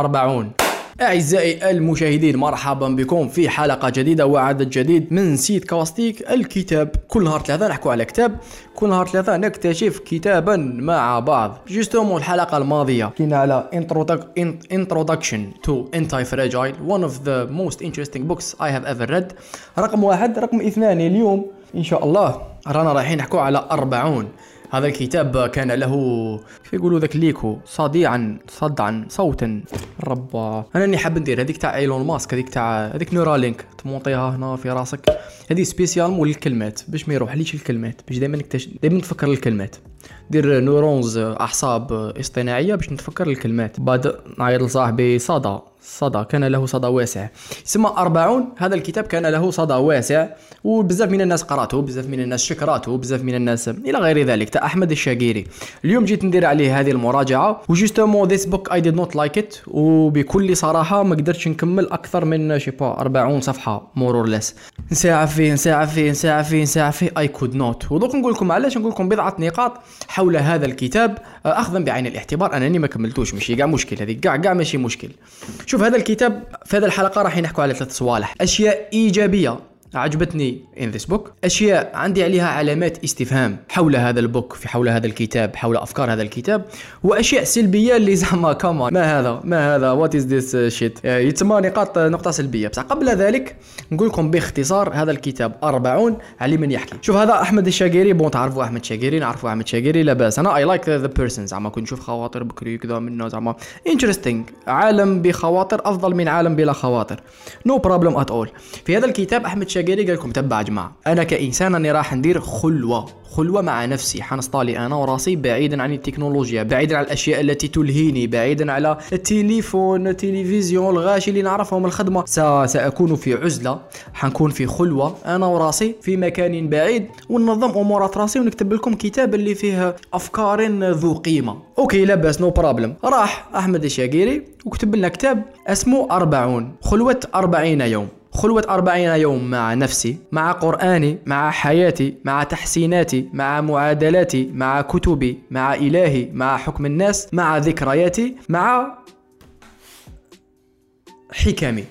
40 أعزائي المشاهدين مرحبا بكم في حلقة جديدة وعدد جديد من سيت كاستيك الكتاب كل نهار ثلاثة نحكوا على كتاب كل نهار ثلاثة نكتشف كتابا مع بعض. justement الحلقة الماضية. كنا على introduction to anti-fragile one of the most interesting books I have ever read. رقم واحد رقم اثنان اليوم إن شاء الله رانا رايحين نحكوا على أربعون. هذا الكتاب كان له كيف يقولوا ذاك ليكو؟ صديعا صدعا صوتا. ربا أنا إني حاب ندير هذيك تاع إيلون ماسك هذيك تاع هذيك Neuralink. تمونطيها هنا في راسك. هذه spécialement ل الكلمات باش ما يروحليش الكلمات باش دائما دائما نتفكر الكلمات des neurones أعصاب اصطناعية باش نتفكر الكلمات. بعد نعيط لصاحبي صدى صدى كان له صدى واسع. يسمى أربعون هذا الكتاب كان له صدى واسع وبزاف من الناس قرأته بزاف من الناس شكراته بزاف من الناس إلى غير ذلك تاع أحمد الشاقيري. اليوم جيت ندير عليه هذه المراجعة و justement this book I did not like it وبكل صراحة ما قدرتش نكمل أكثر من شي با 40 صفحة مورور ليس نساعة فيه نساعة فيه نساعة فيه نساعة فيه I could not ودوك نقول لكم علاش؟ نقول لكم بضعة نقاط. حول هذا الكتاب آه، اخذا بعين الاعتبار انني ما كملتوش ماشي كاع مشكل هذه كاع كاع ماشي مشكل. شوف هذا الكتاب في هذه الحلقة راح نحكوا على ثلاث صوالح. أشياء إيجابية. عجبتني in this book. أشياء عندي عليها علامات استفهام حول هذا ال book في حول هذا الكتاب حول أفكار هذا الكتاب وأشياء سلبية اللي زعما كمان ما هذا؟ ما هذا؟ what is this shit يتسمى نقاط نقطة سلبية. بصح قبل ذلك نقول لكم باختصار هذا الكتاب 40 على من يحكي. شوف هذا أحمد الشاقيري. Bon تعرفوا أحمد الشاقيري نعرفوا أحمد الشاقيري لا بأس. أنا I like the person زعما كنت نشوف خواطر بكري كذا منه زعما interesting عالم بخواطر أفضل من عالم بلا خواطر. No problem at all في هذا الكتاب أحمد شاقيري قال لكم تبع جماعة أنا كإنسان أني راح ندير خلوة خلوة مع نفسي حنستالي أنا وراسي بعيدا عن التكنولوجيا بعيدا عن الأشياء التي تلهيني بعيدا على التليفون التلفزيون الغاشي اللي نعرفهم الخدمة. سأكون في عزلة حنكون في خلوة أنا وراسي في مكان بعيد وننظم أمورات راسي ونكتب لكم كتاب اللي فيه أفكار ذو قيمة. Okay لاباس no problem راح أحمد الشاقيري وكتب لنا كتاب اسمه أربعون خلوة أربعين يوم. خلوة أربعين يوم مع نفسي مع قرآني مع حياتي مع تحسيناتي مع معادلاتي مع كتبي مع إلهي مع حكم الناس مع ذكرياتي مع حكمي.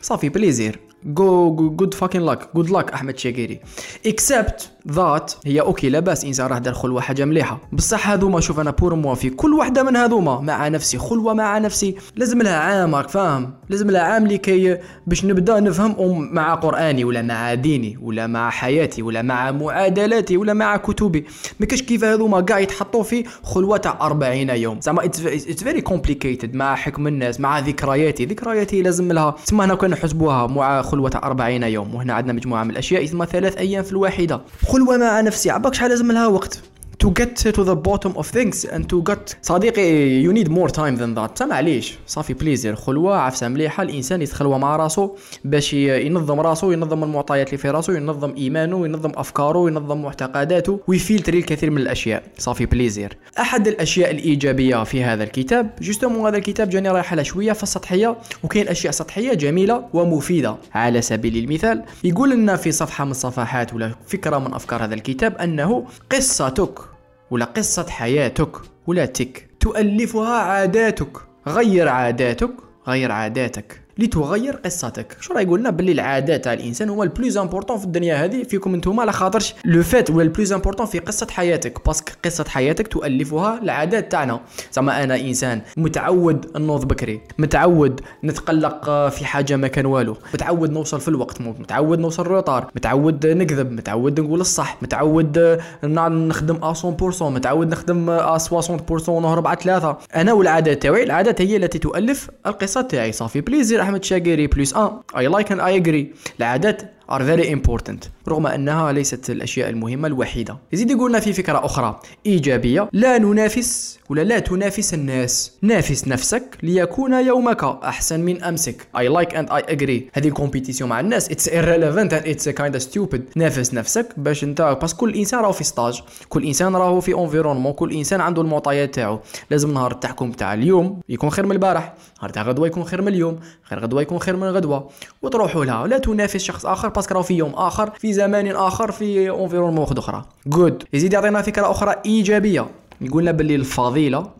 Ça fait plaisir good fucking luck good luck احمد شاقيري except that هي okay لاباس إنسان راه دار خلوه حاجة مليحه بصح هذوما شوف أنا pour moi في كل وحده من هذوما مع نفسي خلوه مع نفسي. لازم لها عام راك فاهم؟ لازم لها عام لكي باش نبدأ نفهم مع قرآني ولا مع ديني ولا مع حياتي ولا مع معادلاتي ولا مع كتبي. ما كاش كيف هذوما كاع يتحطوا في خلوة تاع 40 يوم. زعما it's very complicated مع حكم الناس مع ذكرياتي. ذكرياتي لازم لها تسمى هنا كنا نحسبوها مع تاع 40 يوم وهنا عندنا مجموعة من الأشياء اسمها ثلاث أيام في الواحدة. خلوه مع نفسي عباك شحال لازم لها وقت. To get to the bottom of things and to get صديقي you need more time than that. معليش ça fait plaisir خلوه عفسه مليحة. الإنسان يتخلوى مع راسو باش ينظم راسو ينظم المعطيات اللي في راسو ينظم إيمانه ينظم أفكاره ينظم معتقداته. ويفلتري الكثير من الأشياء. Ça fait plaisir أحد الأشياء الإيجابية في هذا الكتاب justement هذا الكتاب جاني رايح شوية في السطحيه وكاين أشياء سطحية جميلة ومفيدة. على سبيل المثال يقول لنا في صفحة من الصفحات ولا فكرة من أفكار هذا الكتاب أنه قصتك ولا قصة حياتك ولا تك. تؤلفها عاداتك. غير عاداتك غير عاداتك. لتغير قصتك. شو راه يقول لنا باللي العادات تاع الإنسان هو ال plus important في الدنيا هذه؟ فيكم أنتم على خاطرش. لو فات ولا ال plus important في قصة حياتك. parce que قصة حياتك تؤلفها العادات تاعنا. زعما أنا إنسان متعود نوض بكري. متعود نتقلق في حاجة ما كان والو. متعود نوصل في الوقت متعود نوصل retard متعود نكذب. متعود نقول الصح. متعود نخدم 100% متعود نخدم 60% ونهرب على ثلاثة. أنا والعادات تاعي العادات هي التي تؤلف القصة تاعي. Ça fait plaisir أحمد شاقيري plus 1 I like and I agree العادات are very important رغم أنها ليست الأشياء المهمة الوحيدة. يزيد يقولنا في فكرة أخرى إيجابية لا ننافس ولا لا تنافس الناس. نافس نفسك ليكون يومك أحسن من أمسك. I like and I agree. هذه ال compétition مع الناس. It's irrelevant and it's kind of stupid. نافس نفسك باش أنت بس كل إنسان راهو في stage كل إنسان راهو في environnement كل إنسان عنده المعطيات تاعو لازم نهار التحكم تاع اليوم يكون خير من البارح. نهار تاع غدوة يكون خير من اليوم. خير غدوة يكون خير من غدوة. وتروحوا لها. لا تنافس شخص آخر parce que راهو في يوم آخر في زمان آخر في environnement أخرى. Good يزيد يعطينا فكرة أخرى إيجابية. يقولنا باللي الفضيلة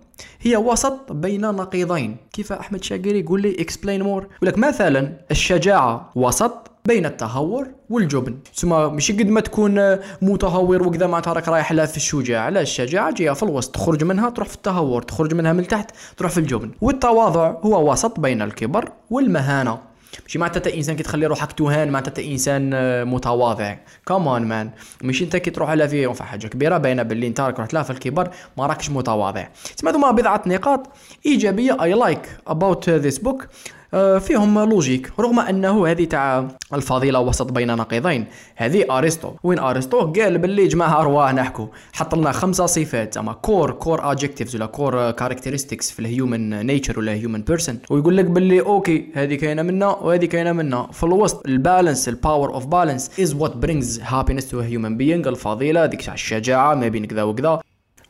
هي وسط بين نقيضين. كيف أحمد شاقيري يقول لي explain more يقول لك مثلا الشجاعة وسط بين التهور والجبن. ثم مش قد ما تكون متهور وكذا معناتها راك رايح لها في الشجاعة. لا الشجاعة جاية في الوسط. تخرج منها تروح في التهور. تخرج منها من تحت تروح في الجبن. والتواضع هو وسط بين الكبر والمهانة. ماشي معناتها انت انسان كي تخلي روحك تهان معناتها انت انسان آه، متواضع. quand même ماشي انت كي تروح على في حاجة كبيرة باينة باللي انت راك رحت لها في الكبر ما راكش متواضع. تسمى هذوما بضعة نقاط إيجابية I like about this book فيهم logique رغم أنه هذه تاع الفضيلة وسط بين نقيضين. هذه أرسطو. وين أرسطو؟ قال باللي جماعة أرواح نحكو. حط لنا خمسة صفات زعما core core adjectives ولا core characteristics في ال human nature ولا human person ويقول لك باللي okay هذه كاينة منا وهذه كاينة منا. في الوسط ال balance ال power of balance is what brings happiness to human being الفضيلة ديك تاع الشجاعة ما بين كذا وكذا.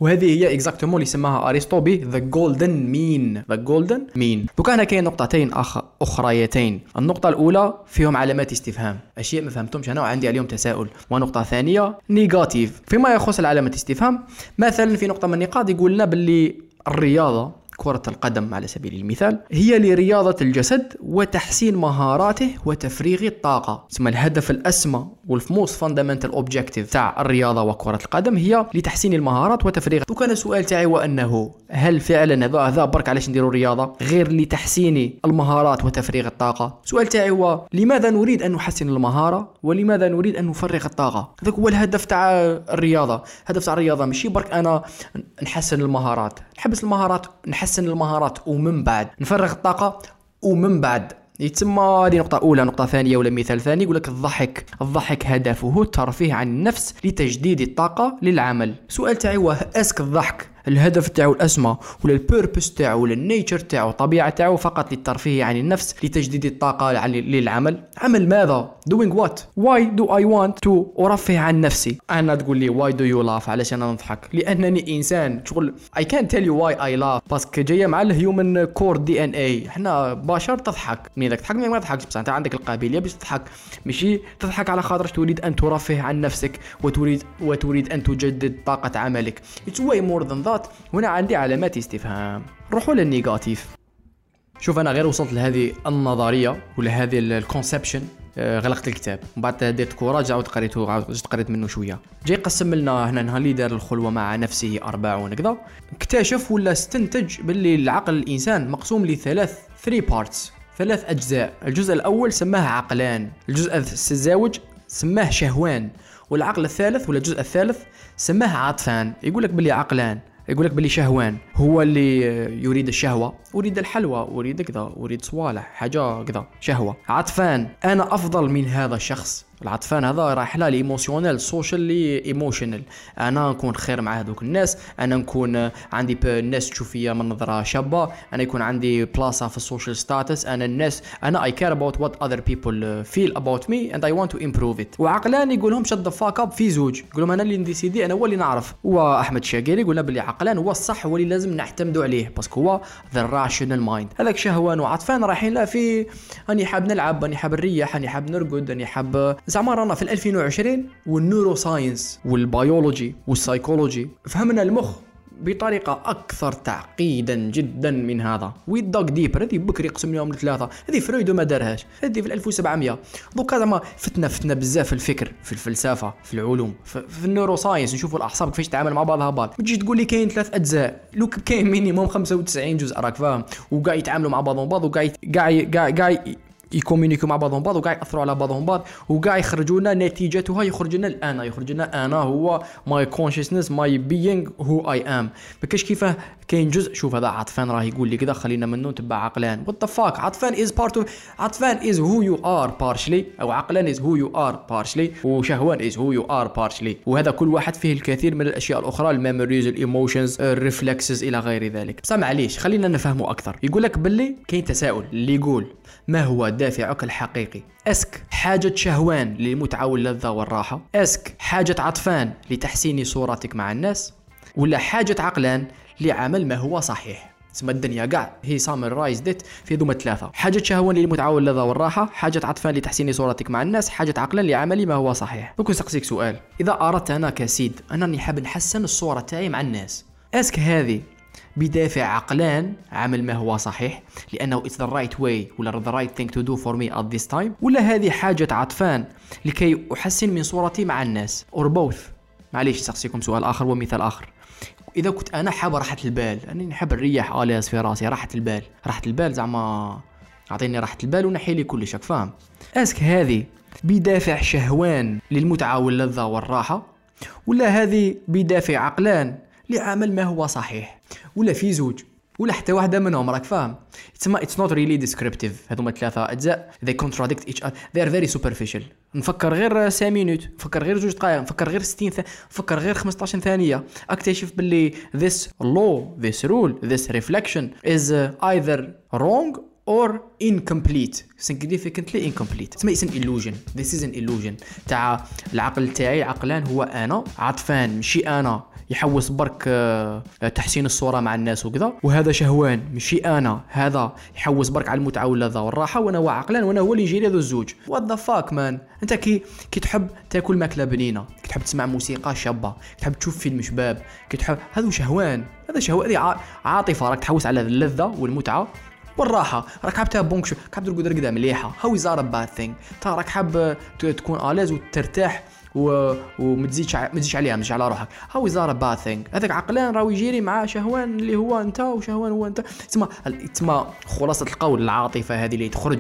وهذه هي exactement اللي يسماها أرسطو ب the golden mean the golden mean دوكا هنا كاين نقطتين أخ... أخريتين. النقطة الأولى فيهم علامات استفهام. أشياء ما فهمتهمش أنا وعندي عليهم تساؤل. ونقطة ثانية negative فيما يخص العلامات الاستفهام مثلا في نقطة من النقاط يقول لنا باللي الرياضة كرة القدم على سبيل المثال هي لرياضة الجسد وتحسين مهاراته وتفريغ الطاقة. ثم الهدف الأسمى وال most fundamental objective تاع الرياضة وكرة القدم هي لتحسين المهارات وتفريغ. وكان السؤال تاعي وأنه هل فعلا هذا هذا برك علاش نديروا الرياضة غير لتحسين المهارات وتفريغ الطاقة؟ السؤال تاعي هو لماذا نريد أن نحسن المهارة؟ ولماذا نريد أن نفرغ الطاقة؟ هذاك هو الهدف تاع الرياضة. الهدف تاع الرياضة ماشي برك أنا نحسن المهارات. نحبس المهارات نحسن المهارات ومن بعد نفرغ الطاقة ومن بعد. يتسمى هذه؟ نقطة أولى نقطة ثانية ولا مثال ثاني؟ يقول لك الضحك. الضحك هدفه الترفيه عن النفس لتجديد الطاقة للعمل. سؤال تاعي هو est-ce que الضحك؟ الهدف تاعو الأسمى ولا ال purpose تاعو ولا ال nature تاعو الطبيعه تاعو فقط للترفيه عن النفس لتجديد الطاقة للعمل. عمل ماذا؟ Doing what? Why do I want to أرفه عن نفسي؟ أنا تقول لي why do you laugh علاش أنا نضحك. لأنني إنسان. شغل I can't tell you why I laugh. parce que جاية مع ال human core DNA إحنا بشر تضحك. مين ذاك تضحك؟ مين ما تضحكش بس أنت عندك القابلية باش تضحك. ماشي؟ تضحك على خاطر تريد أن ترفه عن نفسك وتريد وتريد أن تجدد طاقة عملك. It's way more than that. النقاط. هنا عندي علامات استفهام. نروحوا لل negative. شوف أنا غير وصلت لهذه النظرية ولا هذه ال conception آه، غلقت الكتاب. من بعد درت courage عاود قريته عاود قريت منه شوية. جاي قسم لنا هنا نهار اللي دار الخلوة مع نفسه أربعون كذا اكتشف ولا استنتج باللي العقل الإنسان مقسوم لثلاث 3 parts ثلاث أجزاء. الجزء الأول سماه عقلان الجزء الزاوج سماه شهوان والعقل الثالث ولا الجزء الثالث سماه عاطفان. يقول لك باللي عقلان. يقول لك بلي شهوان هو اللي يريد الشهوة أريد الحلوى أريد كذا أريد صوالح حاجة كذا شهوة. عطفان أنا أفضل من هذا الشخص. العطفان هذا رايح لها emotional socially emotional أنا نكون خير مع هذوك الناس. أنا نكون عندي الناس تشوف فيا من نظرة شابة. أنا يكون عندي بلاصه في ال social status أنا الناس أنا I care about what other people feel about me and I want to improve it وعقلان يقول لهم shut the fuck up في زوج. يقول لهم أنا اللي نديسيدي أنا هو اللي نعرف. واحمد شقيري يقول باللي عقلان هو الصح هو اللي لازم نعتمدوا عليه. parce que هو the rational mind هذاك شهوان وعطفان رايحين لا في اني حاب نلعب اني حاب نريح اني حاب نرقد اني حاب زعما رانا في 2020 وال neuroscience وال biology وال psychology. فهمنا المخ بطريقة أكثر تعقيدا جدا من هذا. way deeper هذه بكري قسم لهم ثلاثة هذه فرويد ما دارهاش هذه في 1700 دوكا زعما فتنا فتنا بزاف في الفكر في الفلسفة في العلوم في, ال neuroscience نشوفوا الأعصاب كيفاش تتعامل مع بعضها بعض. تجي تقول لي كاين ثلاث أجزاء. لو كاين minimum 95 جزء راك فاهم. وكاع يتعاملوا مع بعضهم بعض وكاع كاع كاع يكومونيكو مع بعضهم بعض وكاع يأثروا على بعضهم بعض وكاع يخرجوا لنا نتيجتها يخرج لنا الانا يخرج لنا أنا هو my consciousness my being who I am ما كاش كيفاه كاين جزء شوف هذا عطفان راه يقول لي كذا خلينا منه نتبع عقلان. what the fuck عطفان is part عطفان is who you are partially أو عقلان is who you are partially وشهوان is who you are partially وهذا كل واحد فيه الكثير من الأشياء الأخرى ال memories ال emotions ال reflexes إلى غير ذلك. بس معليش خلينا نفهمه أكثر. يقول لك باللي كاين تساؤل اللي يقول ما هو دافعك الحقيقي est-ce que حاجة شهوان للمتعة واللذة والراحة. est-ce que حاجة عطفان لتحسين صورتك مع الناس. ولا حاجة عقلان لعمل ما هو صحيح. تسمى الدنيا كاع هي سامر رايز ديت في ذوما ثلاثة حاجة شهوان للمتعة واللذة والراحة. حاجة عطفان لتحسين صورتك مع الناس. حاجة عقلا لعمل ما هو صحيح. دوك نسقسيك سؤال. إذا أردت أنا كسيد أنني حاب نحسن الصورة تاعي مع الناس. أسك هذه بدافع عقلان. عمل ما هو صحيح لأنه it's the right way ولا the right thing to do for me at this time. ولا هذه حاجة عطفان لكي أحسن من صورتي مع الناس. Or both. معليش سأقصيكم سؤال آخر ومثال آخر. إذا كنت أنا حاب راحة البال أني نحب الرياح à l'aise في رأسي راحة البال. راحة البال زعما أعطيني راحة البال ونحي لي كل شيء فاهم؟ est-ce que هذه بدافع شهوان للمتعة واللذة والراحة؟ ولا هذه بدافع عقلان لعمل ما هو صحيح ولا في زوج ولا حتى واحدة منهم راك فاهم؟ تسمى it's not really descriptive هذوما ثلاثة أجزاء. They contradict each other. They are very superficial. نفكر غير 5 minutes نفكر غير جوج دقائق نفكر غير 60 ثانية نفكر غير 15 ثانية. أكتشف باللي this law this rule this reflection is either wrong or incomplete. Significantly incomplete. تسمى اسم illusion. This is an illusion. تاع العقل تاعي عقلان هو أنا عطفان ماشي أنا. يحوس برك آه، تحسين الصورة مع الناس وكذا. وهذا شهوان ماشي أنا هذا يحوس برك على المتعة واللذه والراحة وأنا هو عقلان وأنا هو اللي يجي لي هذا الزوج. what the fuck man أنت كي كي تحب تاكل ماكلة بنينة كي تحب تسمع موسيقى شابة كي تحب تشوف فيلم شباب كي تحب هذا شهوان هذا شهوان هذه عاطفة راك تحوس على اللذة والمتعة والراحة. راك حاب تابونك شو حاب ترقد رقده مليحة. how is that a bad thing راك حاب تكون à l'aise وترتاح و... وما تزيدش ما تزيدش عليها مش على روحك. how is that a bad thing هذاك عقلان راهو يجيري مع شهوان اللي هو أنت وشهوان هو أنت. تسمى تسمى خلاصة القول العاطفة هذه اللي تخرج.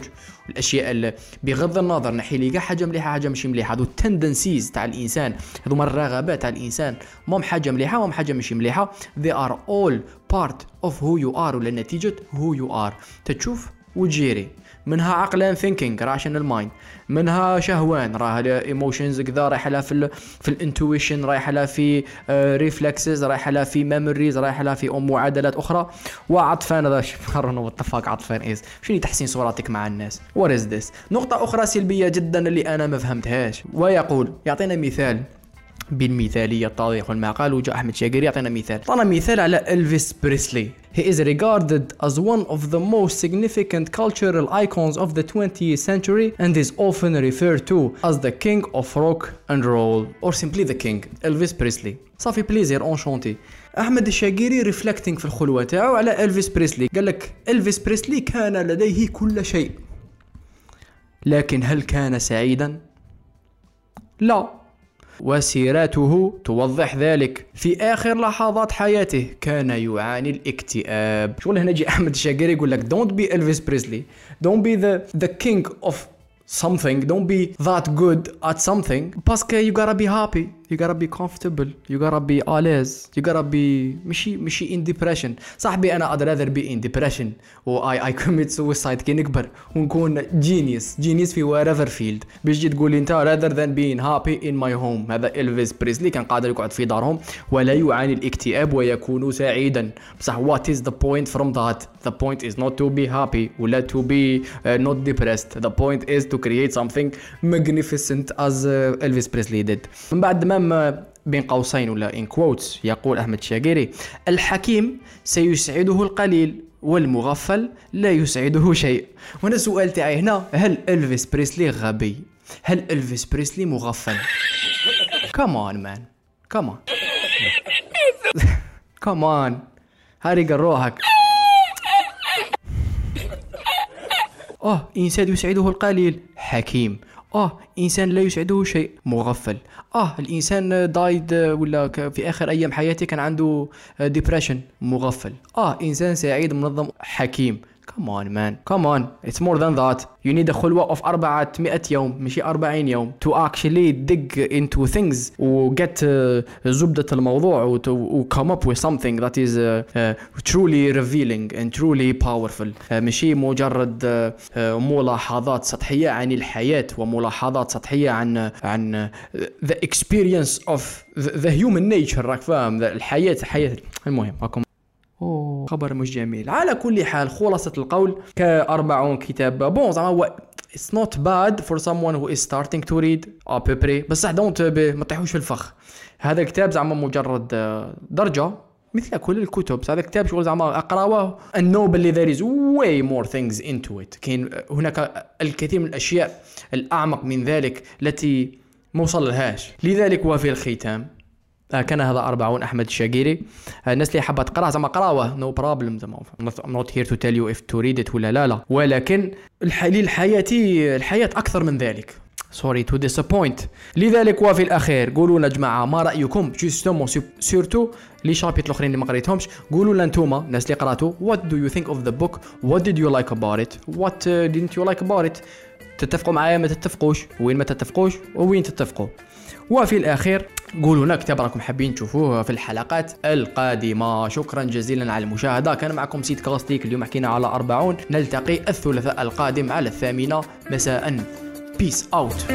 الأشياء اللي بغض النظر نحي لي كاع حاجة مليحة حاجة ماشي مليحة. هذو ال tendencies تاع الإنسان. هذوما الرغبات تاع الإنسان. مهم حاجة مليحة مهم حاجة ماشي مليحة. They are all part of who you are ولا نتيجة who you are. تتشوف وتجيري. منها عقلان thinking rational mind منها شهوان راه emotions كذا رايحة لها في في ال intuition رايحة لها في reflexes رايحة لها في memories رايحة لها في معادلات أخرى. وعطفان هذا قررنا واتفاق عطفان is. شنو تحسين صورتك مع الناس؟ what is this نقطة أخرى سلبية جدا اللي أنا ما فهمتهاش. ويقول يعطينا مثال. بالمثالية الطريق والمعقل وجاء أحمد شاقر يعطينا مثال. طنا مثال على إلفيس بريسلي He is regarded as one of the most significant cultural icons of the 20th century and is often referred to as the king of rock and roll or simply the king Elvis Presley. ça fait plaisir enchanté أحمد الشاقيري reflecting في الخلوة تاعو على الفيس بريسلي قال لك الفيس بريسلي كان لديه كل شيء. لكن هل كان سعيدا؟ لا. وسيرته توضح ذلك. في آخر لحظات حياته كان يعاني الاكتئاب. شغل هنا جي أحمد الشاقري يقول لك don't be الفيس بريسلي don't be the the king of something. Don't be that good at something. parce que you gotta be happy. You gotta be comfortable you gotta be always you gotta be مشي مشي in depression صاحبي أنا I'd rather be in depression و I, I commit suicide كي نكبر ونكون genius genius في wherever field باش تجي تقول لي انت rather than being happy in my home هذا إلفيس بريسلي كان قادر يقعد في دارهم ولا يعاني الاكتئاب ويكون سعيدا بصح what is the point from that the point is not to be happy ولا to be uh, not depressed the point is to create something magnificent as uh, Elvis Presley did من بعد ما الإمام بين قوسين ولا in quotes يقول أحمد شاقيري الحكيم سيسعده القليل والمغفل لا يسعده شيء. وأنا السؤال تاعي هنا هل إلفيس بريسلي غبي؟ هل إلفيس بريسلي مغفل؟ come on man come on come on هاري روحك. آه إنسان يسعده القليل. حكيم. آه إنسان لا يسعده شيء. مغفل. آه الإنسان دايد ولا في آخر أيام حياته كان عنده ديبريشن مغفل. آه إنسان سعيد منظم حكيم. Come on man come on it's more than that you need a خلوة of 400 يوم ماشي 40 يوم to actually dig into things و get uh, زبدة الموضوع و come up with something that is uh, uh, truly revealing and truly powerful uh, ماشي مجرد uh, ملاحظات سطحية عن الحياة وملاحظات سطحية عن عن the experience of the, the human nature راك فاهم الحياة حياة المهم أوه خبر مش جميل. على كل حال خلاصة القول كأربعون كتاب. bon زعما هو it's not bad for someone who is starting to read à peu près بصح don't ما تطيحوش في الفخ. هذا الكتاب زعما مجرد آه، درجة مثل كل الكتب. هذا الكتاب شغل زعما and know باللي there is way more things into it. كاين هناك الكثير من الأشياء الأعمق من ذلك التي ما لهاش لذلك وفي الختام. كان هذا أربعون أحمد الشاقيري. آه، الناس اللي حابة تقراه زعما قراوة no problem زعما not here to tell you if to read it ولا لا لا. ولكن الح... للحياة الحياة أكثر من ذلك. sorry to disappoint لذلك وفي الأخير قولوا لنا جماعة ما رأيكم؟ justement surtout les chapitres الأخرين اللي ما قريتهمش. قولوا لنا أنتوما الناس اللي قرأتوا what do you think of the book what did you like about it what didn't you like about it تتفقوا معايا ما تتفقوش؟ وين ما تتفقوش؟ وين تتفقوا؟ وفي الأخير قولوا لنا كتاب راكم حابين تشوفوه في الحلقات القادمة. شكرا جزيلا على المشاهدة. كان معكم سيد كاستيك اليوم حكينا على 40 نلتقي الثلاثاء القادم على الثامنة. مساء. Peace out.